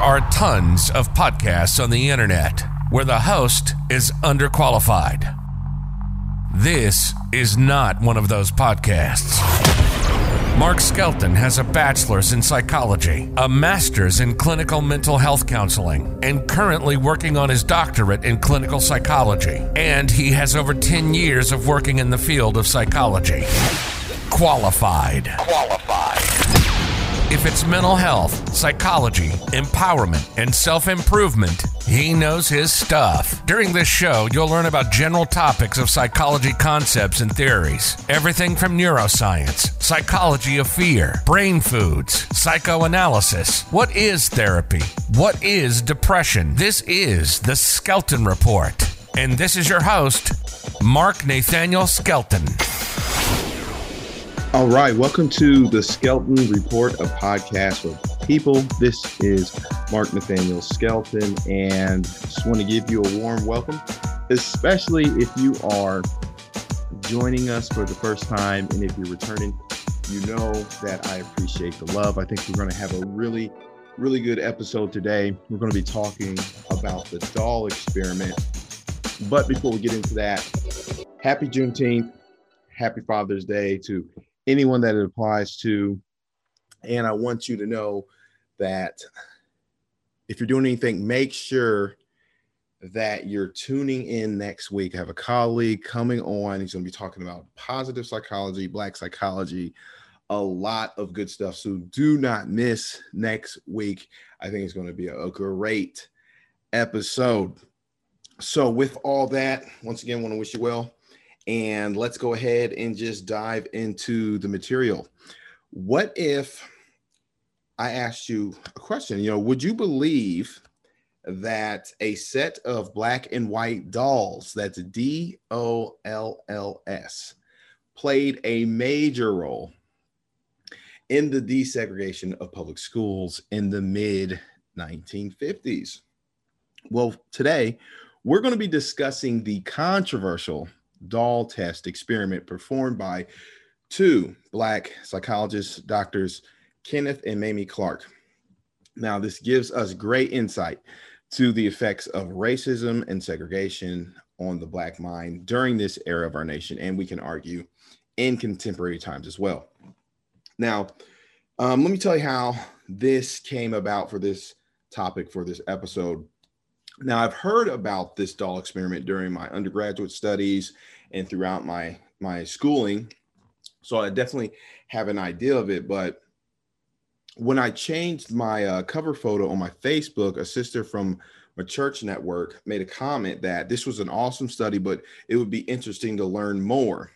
are tons of podcasts on the internet where the host is underqualified. This is not one of those podcasts. Mark Skelton has a bachelor's in psychology, a master's in clinical mental health counseling, and currently working on his doctorate in clinical psychology. And he has over 10 years of working in the field of psychology. Qualified. Qualified. If it's mental health, psychology, empowerment, and self improvement, he knows his stuff. During this show, you'll learn about general topics of psychology concepts and theories. Everything from neuroscience, psychology of fear, brain foods, psychoanalysis. What is therapy? What is depression? This is the Skelton Report. And this is your host, Mark Nathaniel Skelton. All right, welcome to the Skelton Report, a podcast for people. This is Mark Nathaniel Skelton, and just want to give you a warm welcome, especially if you are joining us for the first time. And if you're returning, you know that I appreciate the love. I think we're going to have a really, really good episode today. We're going to be talking about the doll experiment. But before we get into that, happy Juneteenth, happy Father's Day to anyone that it applies to. And I want you to know that if you're doing anything, make sure that you're tuning in next week. I have a colleague coming on. He's going to be talking about positive psychology, black psychology, a lot of good stuff. So do not miss next week. I think it's going to be a, great episode. So, with all that, once again, I want to wish you well. And let's go ahead and just dive into the material. What if I asked you a question? You know, would you believe that a set of black and white dolls, that's D O L L S, played a major role in the desegregation of public schools in the mid 1950s? Well, today we're going to be discussing the controversial doll test experiment performed by two Black psychologists, doctors Kenneth and Mamie Clark. Now, this gives us great insight to the effects of racism and segregation on the Black mind during this era of our nation, and we can argue in contemporary times as well. Now, um, let me tell you how this came about for this topic for this episode. Now, I've heard about this doll experiment during my undergraduate studies and throughout my my schooling, so I definitely have an idea of it. But when I changed my uh, cover photo on my Facebook, a sister from my church network made a comment that this was an awesome study, but it would be interesting to learn more.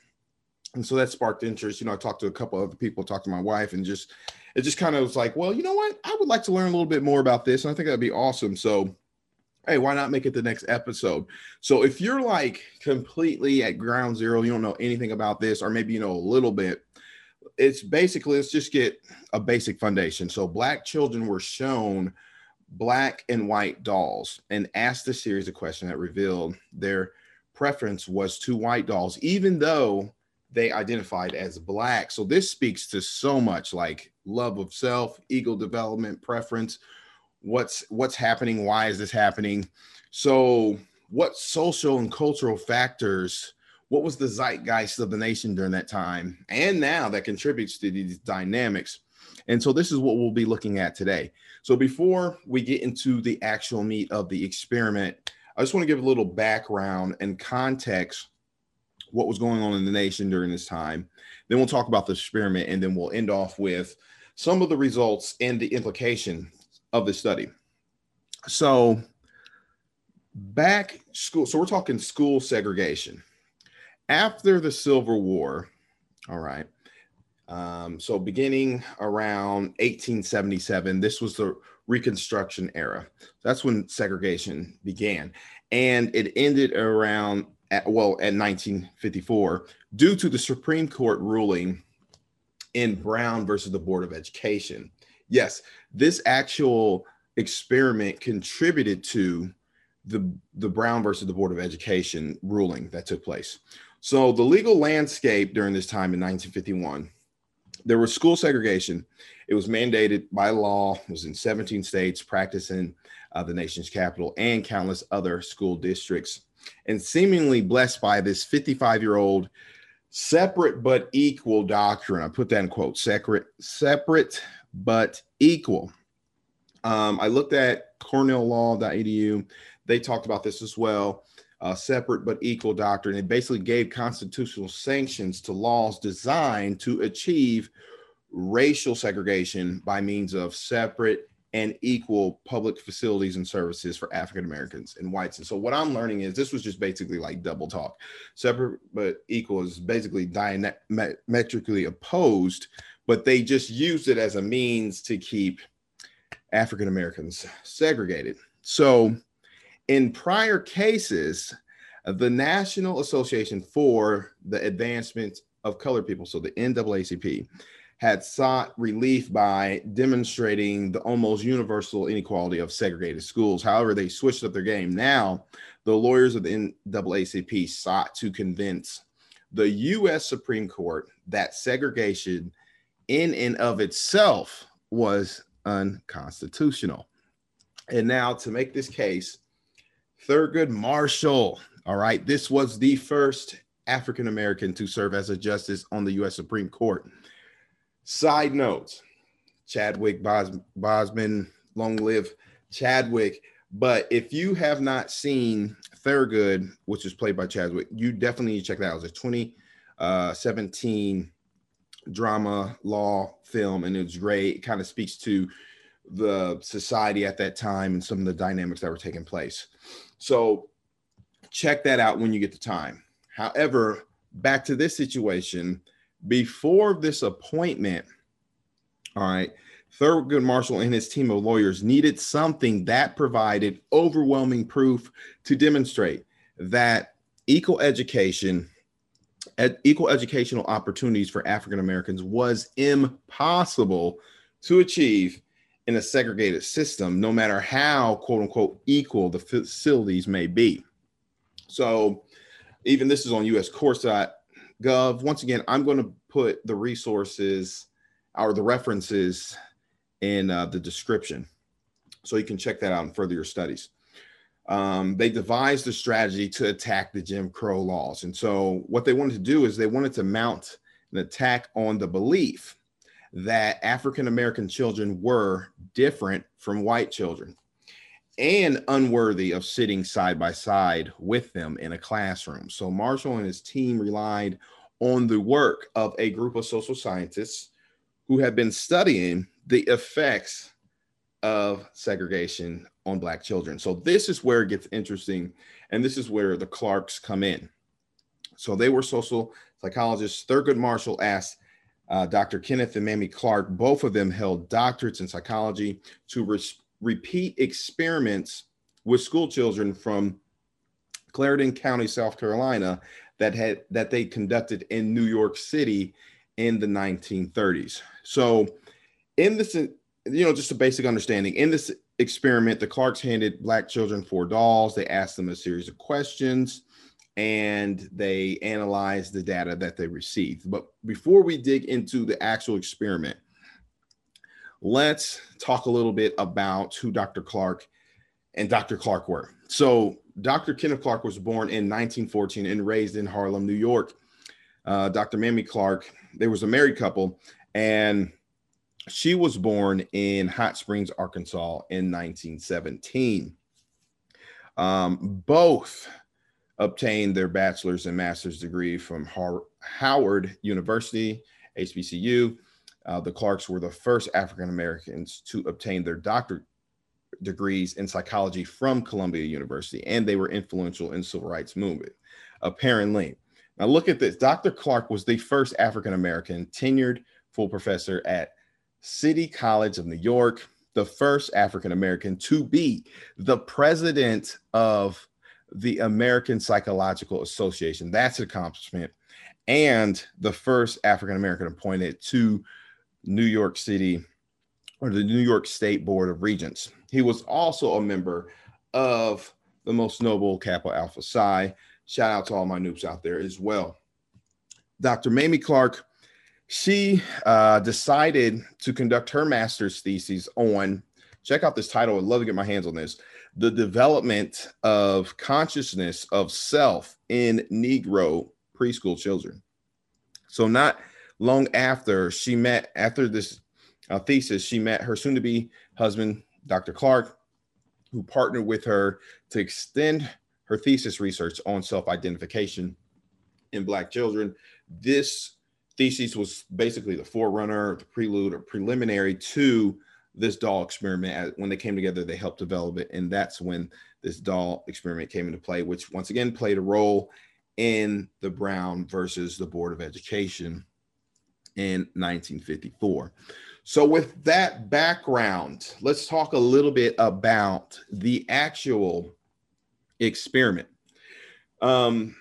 And so that sparked interest. You know, I talked to a couple other people, talked to my wife, and just it just kind of was like, well, you know what? I would like to learn a little bit more about this, and I think that'd be awesome. So hey, why not make it the next episode? So if you're like completely at ground zero, you don't know anything about this, or maybe you know a little bit, it's basically let's just get a basic foundation. So black children were shown black and white dolls and asked a series of questions that revealed their preference was to white dolls, even though they identified as black. So this speaks to so much like love of self, ego development, preference what's what's happening why is this happening? So what social and cultural factors what was the zeitgeist of the nation during that time and now that contributes to these dynamics? And so this is what we'll be looking at today. So before we get into the actual meat of the experiment i just want to give a little background and context what was going on in the nation during this time. Then we'll talk about the experiment and then we'll end off with some of the results and the implication of the study. So back school, so we're talking school segregation. After the Civil War, all right. Um, so beginning around 1877, this was the Reconstruction era. That's when segregation began, and it ended around at, well at 1954 due to the Supreme Court ruling in Brown versus the Board of Education yes, this actual experiment contributed to the the Brown versus the Board of Education ruling that took place. So the legal landscape during this time in 1951 there was school segregation. It was mandated by law. It was in 17 states, practicing uh, the nation's capital and countless other school districts. And seemingly blessed by this 55 year old separate but equal doctrine. I put that in quotes separate, separate but equal. Um, I looked at cornelllaw.edu. They talked about this as well. Uh, separate but equal doctrine. It basically gave constitutional sanctions to laws designed to achieve racial segregation by means of separate and equal public facilities and services for African Americans and whites. And so what I'm learning is this was just basically like double talk. Separate but equal is basically diametrically opposed, but they just used it as a means to keep African Americans segregated. So in prior cases, the National Association for the Advancement of Colored People, so the NAACP, had sought relief by demonstrating the almost universal inequality of segregated schools. However, they switched up their game. Now, the lawyers of the NAACP sought to convince the U.S. Supreme Court that segregation in and of itself was unconstitutional. And now, to make this case, Thurgood Marshall, all right, this was the first African American to serve as a justice on the U.S. Supreme Court. Side notes Chadwick Bos- Boseman, long live Chadwick. But if you have not seen Thurgood, which is played by Chadwick, you definitely need to check that out. It's a 2017 uh, drama law film, and it's great. It kind of speaks to the society at that time and some of the dynamics that were taking place. So check that out when you get the time. However, back to this situation, before this appointment, all right, Thurgood Marshall and his team of lawyers needed something that provided overwhelming proof to demonstrate that equal education, ed, equal educational opportunities for African Americans was impossible to achieve in a segregated system, no matter how quote unquote equal the facilities may be. So, even this is on US Courts.com Gov. Once again, I'm going to put the resources or the references in uh, the description so you can check that out and further your studies. Um, they devised a strategy to attack the Jim Crow laws. And so, what they wanted to do is they wanted to mount an attack on the belief that African American children were different from white children and unworthy of sitting side by side with them in a classroom. So Marshall and his team relied on the work of a group of social scientists who had been studying the effects of segregation on Black children. So this is where it gets interesting. And this is where the Clarks come in. So they were social psychologists. Thurgood Marshall asked uh, Dr. Kenneth and Mamie Clark, both of them held doctorates in psychology, to res- repeat experiments with school children from Clarendon County, South Carolina, that had that they conducted in New York City in the 1930s. So, in this, you know, just a basic understanding in this experiment, the Clarks handed black children four dolls. They asked them a series of questions and they analyzed the data that they received. But before we dig into the actual experiment, let's talk a little bit about who Dr. Clark and Dr. Clark were. So, Dr. Kenneth Clark was born in 1914 and raised in Harlem, New York. Uh, Dr. Mamie Clark, there was a married couple, and she was born in Hot Springs, Arkansas in 1917. Um, both obtained their bachelor's and master's degree from Har- Howard University, HBCU. Uh, the Clarks were the first African Americans to obtain their doctorate degrees in psychology from Columbia University, and they were influential in civil rights movement. Apparently, now look at this. Dr. Clark was the first African American tenured full professor at City College of New York, the first African American to be the president of the American Psychological Association. That's an accomplishment. And the first African American appointed to New York City or the New York State Board of Regents. He was also a member of the most noble Kappa Alpha Psi. Shout out to all my Nupes out there as well. Dr. Mamie Clark, she uh, decided to conduct her master's thesis on check out this title i'd love to get my hands on this the development of consciousness of self in negro preschool children. So not long after she met after this uh, thesis she met her soon-to-be husband dr clark who partnered with her to extend her thesis research on self-identification in black children. This thesis was basically the forerunner, the prelude or preliminary to this doll experiment. When they came together, they helped develop it. And that's when this doll experiment came into play, which once again played a role in the Brown versus the Board of Education in 1954. So, with that background, let's talk a little bit about the actual experiment. Um,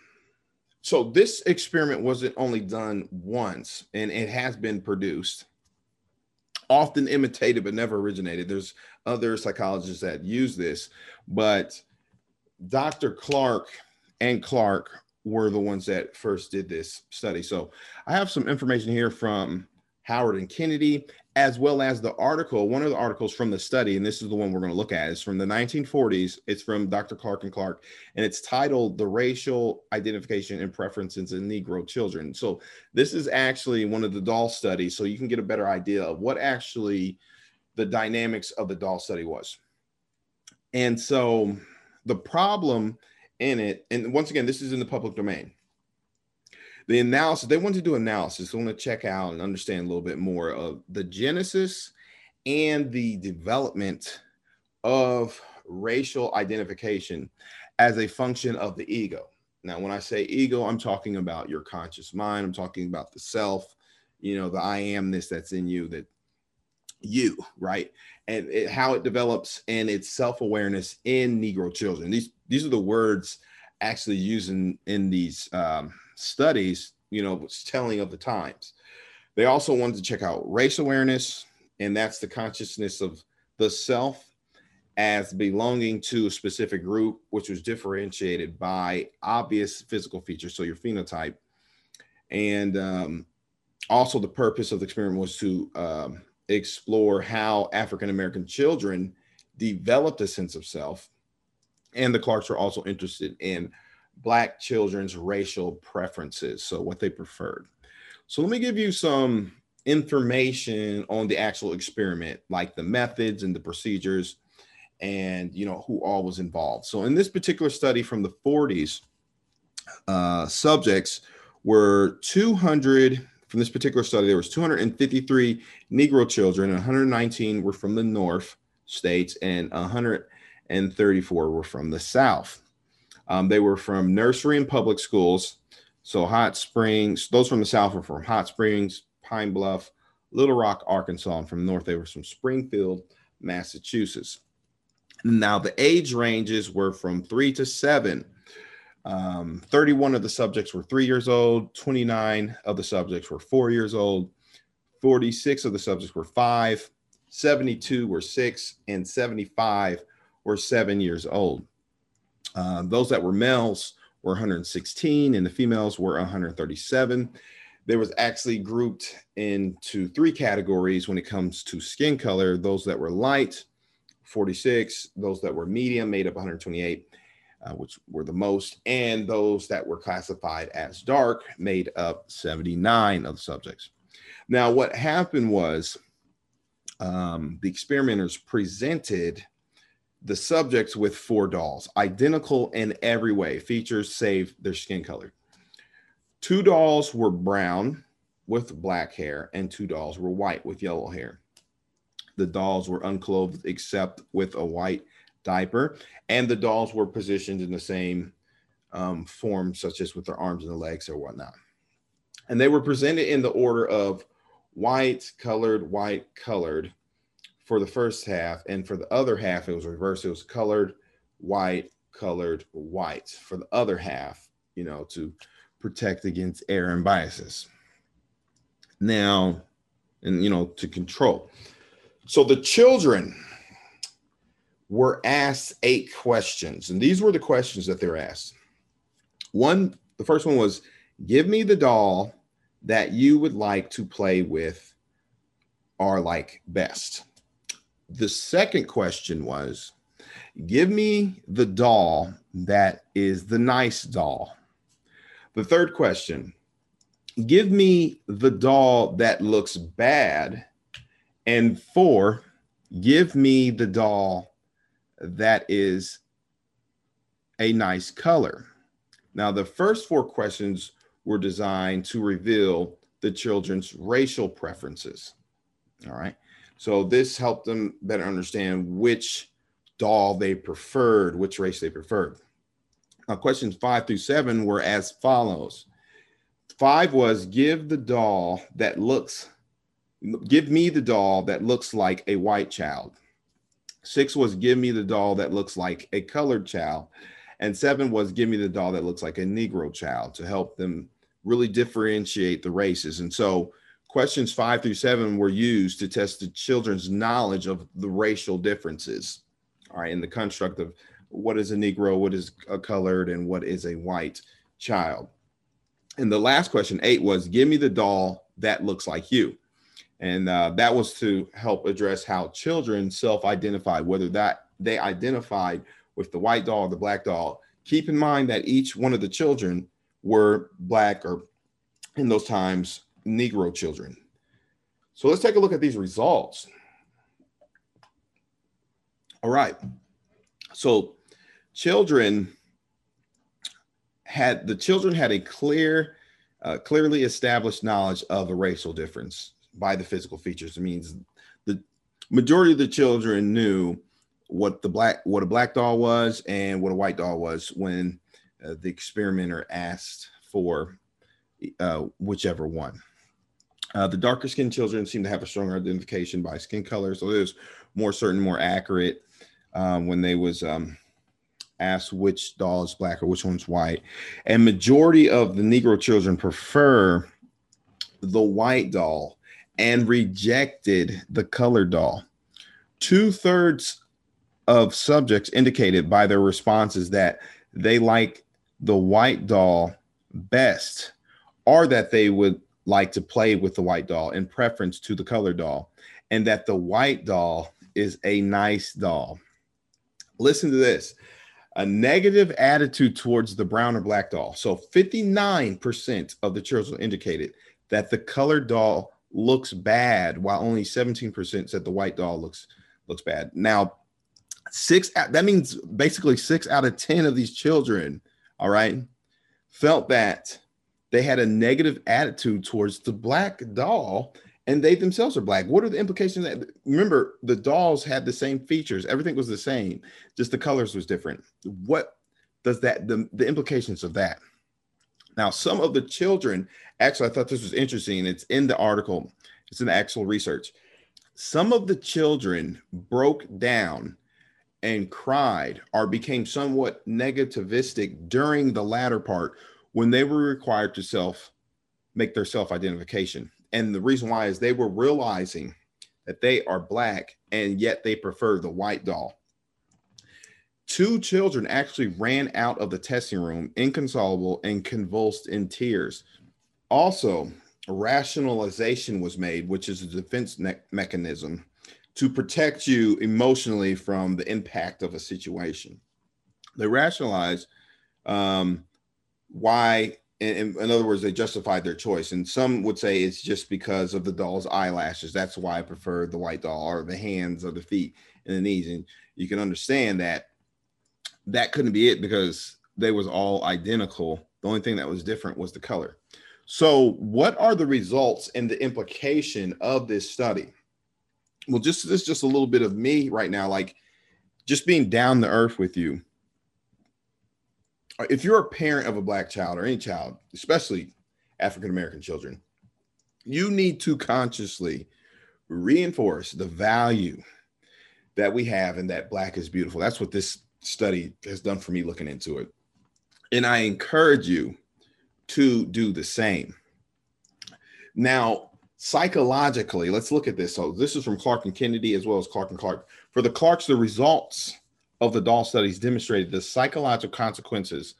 so this experiment wasn't only done once, and it has been produced, often imitated but never originated. There's other psychologists that use this, but Dr. Clark and Clark were the ones that first did this study. So I have some information here from Howard and Kennedy as well as the article, one of the articles from the study, and this is the one we're going to look at, is from the 1940s. It's from Dr. Clark and Clark, and it's titled The Racial Identification and Preferences in Negro Children. So, this is actually one of the doll studies, so you can get a better idea of what actually the dynamics of the doll study was. And so, the problem in it, and once again, this is in the public domain the analysis they want to do analysis they want to check out and understand a little bit more of the genesis and the development of racial identification as a function of the ego. Now when i say ego i'm talking about your conscious mind i'm talking about the self you know the i amness that's in you that you right? And it, how it develops and its self-awareness in negro children. These these are the words actually used in in these um, studies, you know, was telling of the times. They also wanted to check out race awareness, and that's the consciousness of the self as belonging to a specific group, which was differentiated by obvious physical features, so your phenotype. And um, also, the purpose of the experiment was to um, explore how African American children developed a sense of self. And the Clarks were also interested in black children's racial preferences, so what they preferred. So let me give you some information on the actual experiment, like the methods and the procedures and you know who all was involved. So in this particular study from the 40s, uh, subjects were 200 from this particular study. There was 253 Negro children, and 119 were from the North states, and 134 were from the South. Um, they were from nursery and public schools. So Hot Springs, those from the south were from Hot Springs, Pine Bluff, Little Rock, Arkansas, and from north they were from Springfield, Massachusetts. Now the age ranges were from three to seven. Um, 31 of the subjects were three years old, 29 of the subjects were four years old, 46 of the subjects were five, 72 were six, and 75 were seven years old. Uh, those that were males were 116 and the females were 137. There was actually grouped into three categories when it comes to skin color those that were light, 46, those that were medium, made up 128. Uh, which were the most, and those that were classified as dark made up 79 of the subjects. Now, what happened was um, the experimenters presented the subjects with four dolls, identical in every way, features save their skin color. Two dolls were brown with black hair, and two dolls were white with yellow hair. The dolls were unclothed except with a white diaper, and the dolls were positioned in the same um, form, such as with their arms and legs or whatnot. And they were presented in the order of white, colored, white, colored, for the first half, and for the other half, it was reversed. It was colored white, colored white for the other half, you know, to protect against error and biases. Now, and you know, to control. So the children were asked eight questions, and these were the questions that they were asked. One, the first one was, "Give me the doll that you would like to play with or like best. The second question was give me the doll that is the nice doll. The third question give me the doll that looks bad. And four, give me the doll that is a nice color. Now, the first four questions were designed to reveal the children's racial preferences. All right. So this helped them better understand which doll they preferred, which race they preferred. Now, questions five through seven were as follows. Five was give the doll that looks, give me the doll that looks like a white child. Six was give me the doll that looks like a colored child. And seven was give me the doll that looks like a Negro child to help them really differentiate the races. And so questions five through seven were used to test the children's knowledge of the racial differences. All right, in the construct of what is a Negro, what is a colored, and what is a white child. And the last question, eight, was give me the doll that looks like you. And uh, that was to help address how children self identify, whether that they identified with the white doll or the black doll. Keep in mind that each one of the children were black or in those times, Negro children. So let's take a look at these results. All right. So children had the children had a clear, uh, clearly established knowledge of a racial difference by the physical features. It means the majority of the children knew what the black what a black doll was and what a white doll was when uh, the experimenter asked for uh, whichever one. Uh, the darker skinned children seem to have a stronger identification by skin color, so it was more certain, more accurate um, when they was um, asked which doll is black or which one's white. And majority of the Negro children prefer the white doll and rejected the colored doll. Two thirds of subjects indicated by their responses that they like the white doll best or that they would like to play with the white doll in preference to the colored doll and that the white doll is a nice doll. Listen to this a negative attitude towards the brown or black doll. So 59% of the children indicated that the colored doll looks bad, while only 17% said the white doll looks looks bad. Now, six that means basically six out of 10 of these children, all right, felt that they had a negative attitude towards the black doll and they themselves are black. What are the implications that remember the dolls had the same features, everything was the same, just the colors was different. What does that the, the implications of that? Now, some of the children, actually, I thought this was interesting. It's in the article, it's in the actual research. Some of the children broke down and cried or became somewhat negativistic during the latter part when they were required to self make their self identification. And the reason why is they were realizing that they are black and yet they prefer the white doll. Two children actually ran out of the testing room inconsolable and convulsed in tears. Also, rationalization was made, which is a defense me- mechanism to protect you emotionally from the impact of a situation. They rationalize um, why in, in, other words, they justified their choice. And some would say it's just because of the doll's eyelashes. That's why I prefer the white doll or the hands or the feet and the knees. And you can understand that that couldn't be it because they was all identical. The only thing that was different was the color. So, what are the results and the implication of this study? Well, just this just a little bit of me right now, like just being down the earth with you if you're a parent of a black child or any child, especially African American children, you need to consciously reinforce the value that we have and that black is beautiful. That's what this study has done for me looking into it. And I encourage you to do the same. Now, psychologically, let's look at this. So, this is from Clark and Kennedy as well as Clark and Clark. For the Clarks, the results of the doll studies demonstrated the psychological consequences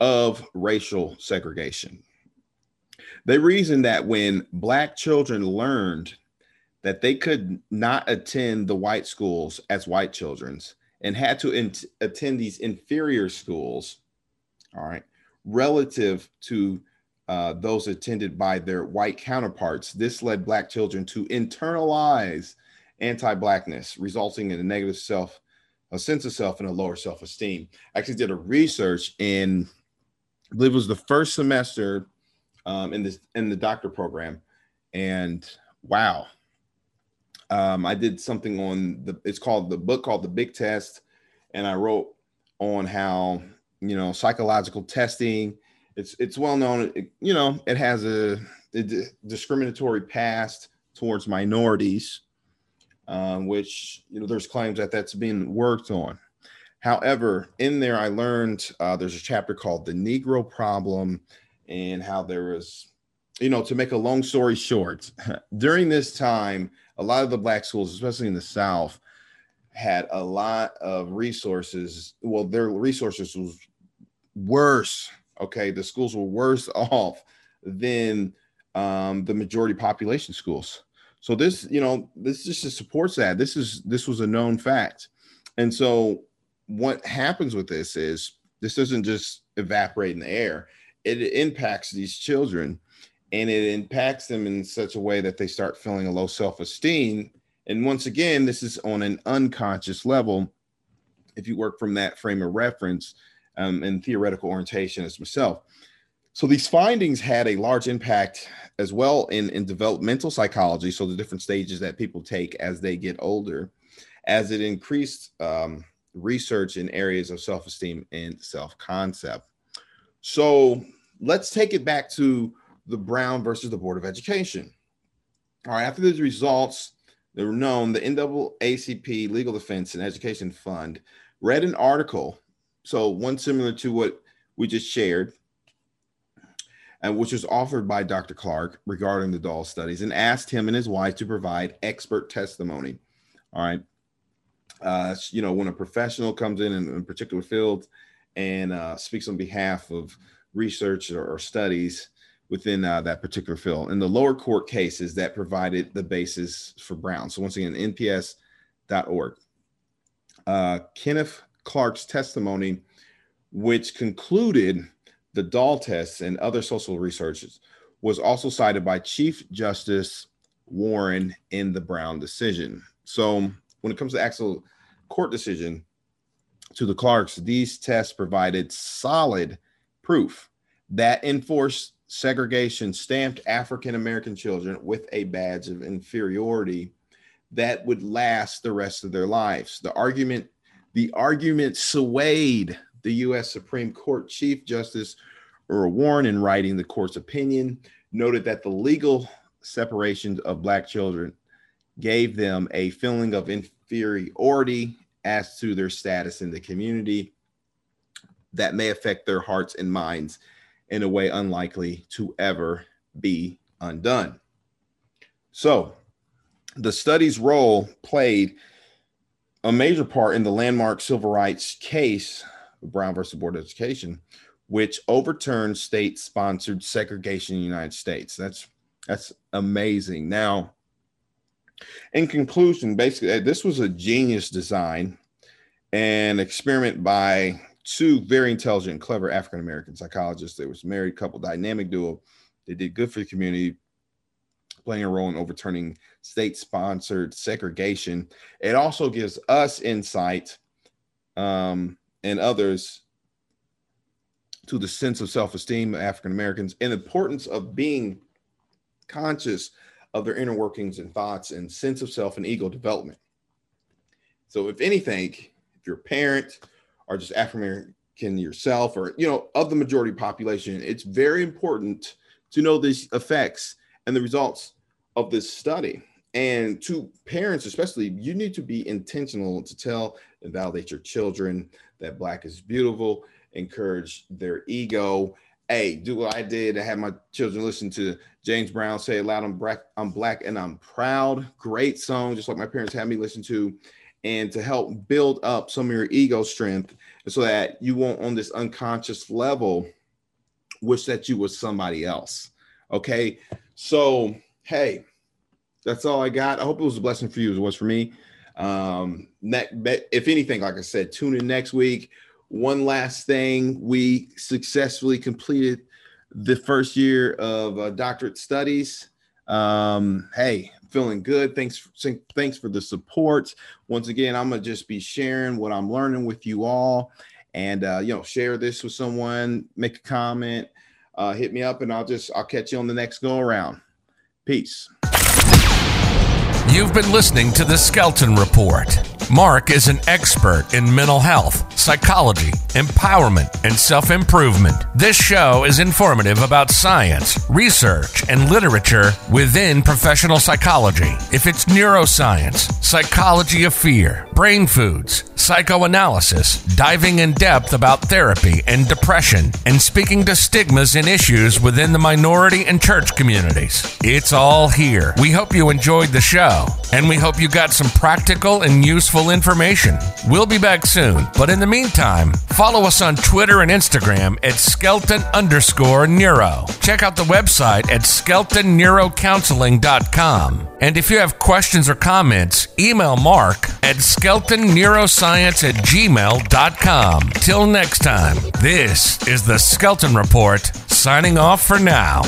of racial segregation. They reasoned that when black children learned that they could not attend the white schools as white children's and had to in- attend these inferior schools, all right, relative to uh, those attended by their white counterparts. This led Black children to internalize anti Blackness, resulting in a negative self, a sense of self, and a lower self esteem. Actually, did a research in, I believe it was the first semester um, in this in the doctor program, and wow. Um, I did something on the it's called the book called The Big Test, and I wrote on how you know psychological testing it's it's well known it, you know it has a, a discriminatory past towards minorities um, which you know there's claims that that's being worked on however in there i learned uh, there's a chapter called the negro problem and how there was you know to make a long story short during this time a lot of the black schools especially in the south had a lot of resources. Well, their resources was worse. Okay, the schools were worse off than um, the majority population schools. So this, you know, this just supports that. This is this was a known fact, and so what happens with this is this doesn't just evaporate in the air. It impacts these children, and it impacts them in such a way that they start feeling a low self esteem and once again, this is on an unconscious level. If you work from that frame of reference um, and theoretical orientation as myself. So these findings had a large impact as well in, in developmental psychology. So the different stages that people take as they get older, as it increased um, research in areas of self-esteem and self-concept. So let's take it back to the Brown versus the Board of Education. All right, after these results, they were known, the NAACP Legal Defense and Education Fund read an article, so one similar to what we just shared, and which was offered by Dr. Clark regarding the doll studies, and asked him and his wife to provide expert testimony. All right. Uh, you know, when a professional comes in in a particular field and uh, speaks on behalf of research or, or studies, within uh, that particular field. In the lower court cases, that provided the basis for Brown. So once again, nps.org. Uh, Kenneth Clark's testimony, which concluded the doll tests and other social researches, was also cited by Chief Justice Warren in the Brown decision. So when it comes to actual court decision to the Clarks, these tests provided solid proof that enforced segregation stamped African American children with a badge of inferiority that would last the rest of their lives. The argument, the argument swayed the U.S. Supreme Court Chief Justice Earl Warren in writing the court's opinion, noted that the legal separation of black children gave them a feeling of inferiority as to their status in the community that may affect their hearts and minds in a way unlikely to ever be undone. So, the study's role played a major part in the landmark civil rights case, Brown versus Board of Education, which overturned state-sponsored segregation in the United States. That's that's amazing. Now, in conclusion, basically, this was a genius design and experiment by two very intelligent, clever African American psychologists. They was married couple, dynamic duo. They did good for the community, playing a role in overturning state-sponsored segregation. It also gives us insight um, and others to the sense of self-esteem of African Americans and importance of being conscious of their inner workings and thoughts and sense of self and ego development. So, if anything, if you're a parent are just African American yourself or, you know, of the majority population, it's very important to know these effects and the results of this study. And to parents, especially, you need to be intentional to tell and validate your children that Black is beautiful, encourage their ego. Hey, do what I did. I had my children listen to James Brown say loud, I'm black, I'm black and I'm proud. Great song, just like my parents had me listen to and to help build up some of your ego strength so that you won't on this unconscious level wish that you was somebody else Okay. So, hey, that's all I got. I hope it was a blessing for you as it was for me. Um, next, if anything, like I said, tune in next week. One last thing, we successfully completed the first year of uh, doctorate studies. Um, hey, feeling good. Thanks, thanks for the support. Once again, I'm gonna just be sharing what I'm learning with you all, and uh, you know, share this with someone, make a comment, uh, hit me up, and I'll just I'll catch you on the next go around. Peace. You've been listening to the Skelton Report. Mark is an expert in mental health, psychology, empowerment, and self improvement. This show is informative about science, research, and literature within professional psychology. If it's neuroscience, psychology of fear, brain foods, psychoanalysis, diving in depth about therapy and depression, and speaking to stigmas and issues within the minority and church communities. It's all here. We hope you enjoyed the show, and we hope you got some practical and useful information. We'll be back soon, but in the meantime, follow us on Twitter and Instagram at Skelton underscore Neuro. Check out the website at skeltonneurocounseling.com. And if you have questions or comments, email Mark at skeltonneuroscience at gmail.com. Till next time, this is the Skelton Report, signing off for now.